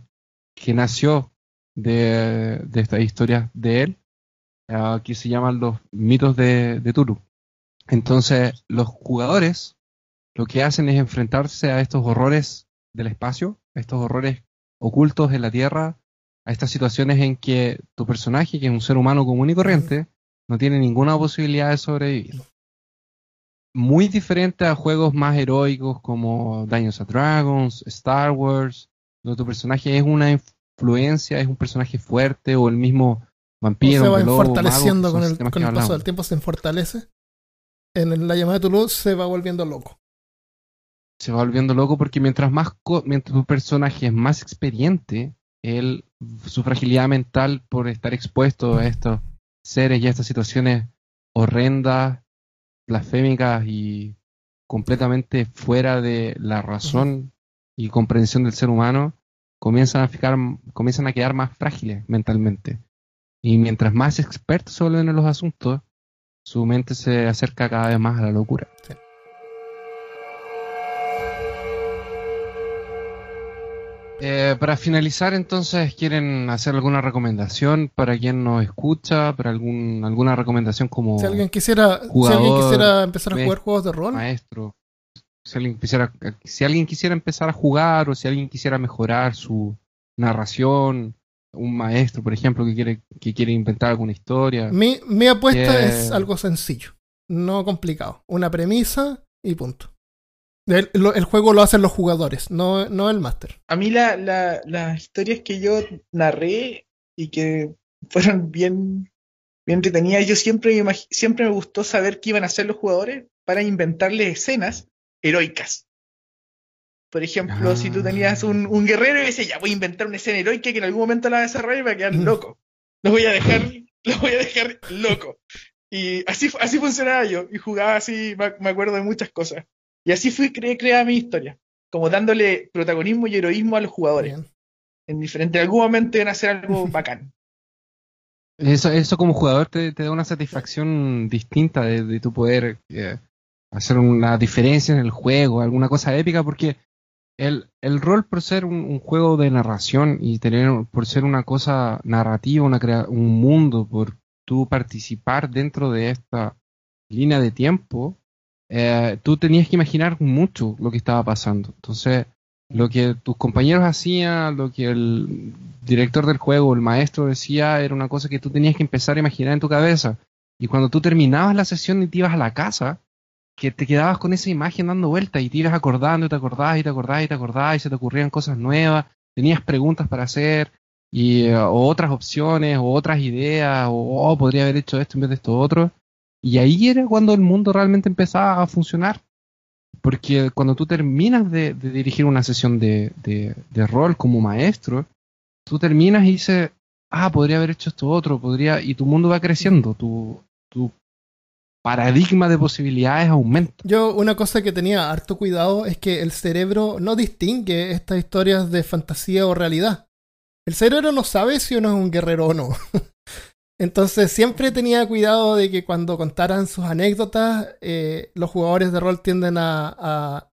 [SPEAKER 2] que nació de, de estas historias de él, que se llaman los mitos de, de Tulu. Entonces, los jugadores lo que hacen es enfrentarse a estos horrores del espacio, a estos horrores ocultos en la Tierra, a estas situaciones en que tu personaje, que es un ser humano común y corriente, no tiene ninguna posibilidad de sobrevivir. Muy diferente a juegos más heroicos como Dungeons and Dragons, Star Wars, donde tu personaje es una influencia, es un personaje fuerte, o el mismo vampiro,
[SPEAKER 1] se va
[SPEAKER 2] lobo,
[SPEAKER 1] fortaleciendo
[SPEAKER 2] mago,
[SPEAKER 1] con el, con el paso del tiempo, se fortalece. En la llamada de Toulouse se va volviendo loco.
[SPEAKER 2] Se va volviendo loco porque mientras más co- mientras tu personaje es más experiente, él su fragilidad mental por estar expuesto a estos seres y a estas situaciones horrendas, blasfémicas y completamente fuera de la razón y comprensión del ser humano, comienzan a fijar, comienzan a quedar más frágiles mentalmente. Y mientras más expertos se vuelven en los asuntos, su mente se acerca cada vez más a la locura. Eh, para finalizar, entonces, ¿quieren hacer alguna recomendación para quien nos escucha? ¿Para algún, alguna recomendación como
[SPEAKER 1] Si alguien quisiera, si alguien quisiera empezar a jugar juegos de rol,
[SPEAKER 2] maestro? Si alguien, quisiera, si alguien quisiera empezar a jugar o si alguien quisiera mejorar su narración, un maestro, por ejemplo, que quiere, que quiere inventar alguna historia.
[SPEAKER 1] mi, mi apuesta es algo sencillo, no complicado. Una premisa y punto. El, juego lo hacen los jugadores, no, no el máster.
[SPEAKER 3] a mí la, la- las historias que yo narré y que fueron bien, bien entretenidas, yo siempre me, siempre me gustó saber qué iban a hacer los jugadores para inventarles escenas heroicas. Por ejemplo, si tú tenías un, un guerrero y decías, ya voy a inventar una escena heroica que en algún momento la va a desarrollar y va a quedar loco. Los voy a dejar, los voy a dejar loco. Y así, así funcionaba yo. Y jugaba así, me acuerdo de muchas cosas. Y así fui cre creada mi historia. Como dándole protagonismo y heroísmo a los jugadores.
[SPEAKER 1] Bien.
[SPEAKER 3] En diferente, en algún momento iban a hacer algo bacán.
[SPEAKER 2] Eso, eso como jugador te, te da una satisfacción distinta de, de tu poder eh, hacer una diferencia en el juego, alguna cosa épica, porque el, el rol por ser un, un juego de narración y tener por ser una cosa narrativa, una crea- un mundo, por tú participar dentro de esta línea de tiempo, eh, tú tenías que imaginar mucho lo que estaba pasando. Entonces, lo que tus compañeros hacían, lo que el director del juego, el maestro decía, era una cosa que tú tenías que empezar a imaginar en tu cabeza. Y cuando tú terminabas la sesión y te ibas a la casa, que te quedabas con esa imagen dando vueltas y te ibas acordando y te acordabas y te acordabas y te acordabas y se te ocurrían cosas nuevas, tenías preguntas para hacer y eh, otras opciones o otras ideas o oh, podría haber hecho esto en vez de esto otro. Y ahí era cuando el mundo realmente empezaba a funcionar. Porque cuando tú terminas de, dirigir una sesión de, rol como maestro, tú terminas y dices, ah, podría haber hecho esto otro, podría, y tu mundo va creciendo, tu, tu paradigma de posibilidades aumenta.
[SPEAKER 1] Yo una cosa que tenía harto cuidado es que el cerebro no distingue estas historias de fantasía o realidad. El cerebro no sabe si uno es un guerrero o no. Entonces siempre tenía cuidado de que cuando contaran sus anécdotas, eh, los jugadores de rol tienden a,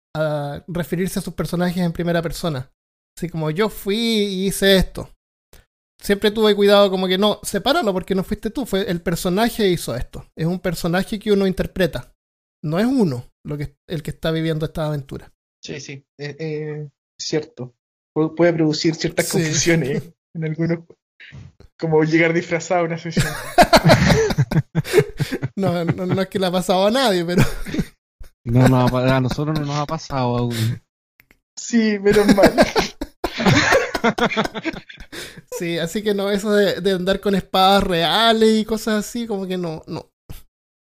[SPEAKER 1] referirse a sus personajes en primera persona. Así como yo fui y hice esto. Siempre tuve cuidado como que no, sepáralo porque no fuiste tú, fue el personaje hizo esto. Es un personaje que uno interpreta. No es uno lo que, el que está viviendo esta aventura.
[SPEAKER 3] Sí, sí, eh, eh, cierto. puede producir ciertas confusiones en algunos como llegar disfrazado a una sesión.
[SPEAKER 1] no, no, es que le ha pasado a nadie, pero.
[SPEAKER 2] no, no, a nosotros no nos ha pasado aún.
[SPEAKER 3] Sí, menos mal.
[SPEAKER 1] sí, así que no, eso de, de, andar con espadas reales y cosas así, como que no, no.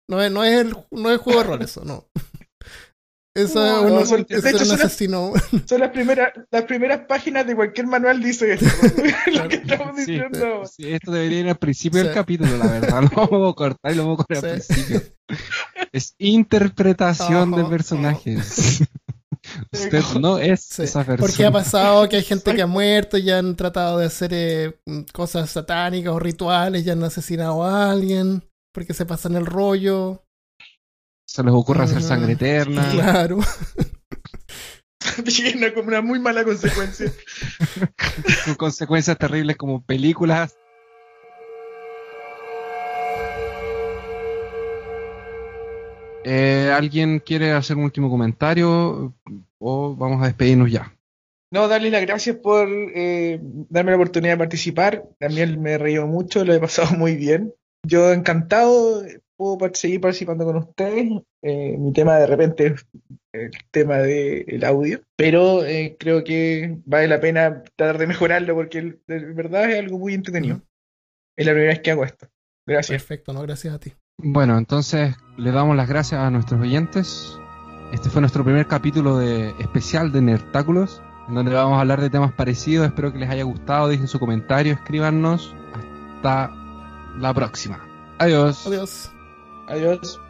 [SPEAKER 1] No es, no es el no es juego de rol eso, no. Eso es son, un asesino.
[SPEAKER 3] Son las primeras, las primeras páginas de cualquier manual dice esto. lo que
[SPEAKER 2] estamos diciendo. Sí, esto debería ir al principio del capítulo, la verdad. Lo vamos a cortar y lo vamos a cortar al principio. Es interpretación de personajes. Usted no es esa persona.
[SPEAKER 1] Porque ha pasado que hay gente que ha muerto y han tratado de hacer eh, cosas satánicas o rituales, ya han asesinado a alguien porque se pasan el rollo
[SPEAKER 2] se les ocurre hacer sangre eterna.
[SPEAKER 1] Claro.
[SPEAKER 3] Tiene como una muy mala consecuencia.
[SPEAKER 2] Con consecuencias terribles como películas. Eh, ¿Alguien quiere hacer un último comentario o vamos a despedirnos ya?
[SPEAKER 3] No, darles las gracias por eh, darme la oportunidad de participar. También me he reído mucho, lo he pasado muy bien. Yo encantado, puedo seguir participando con ustedes. Eh, mi tema de repente es el tema del audio, pero eh, creo que vale la pena tratar de mejorarlo porque de verdad es algo muy entretenido. Es la primera vez que hago esto. Gracias.
[SPEAKER 1] Perfecto, no, gracias a ti.
[SPEAKER 2] Bueno, entonces le damos las gracias a nuestros oyentes. Este fue nuestro primer capítulo de especial de Nertáculos, en donde vamos a hablar de temas parecidos. Espero que les haya gustado. Dejen su comentario, escríbanos. Hasta la próxima. Adiós.
[SPEAKER 1] Adiós.
[SPEAKER 3] Adiós.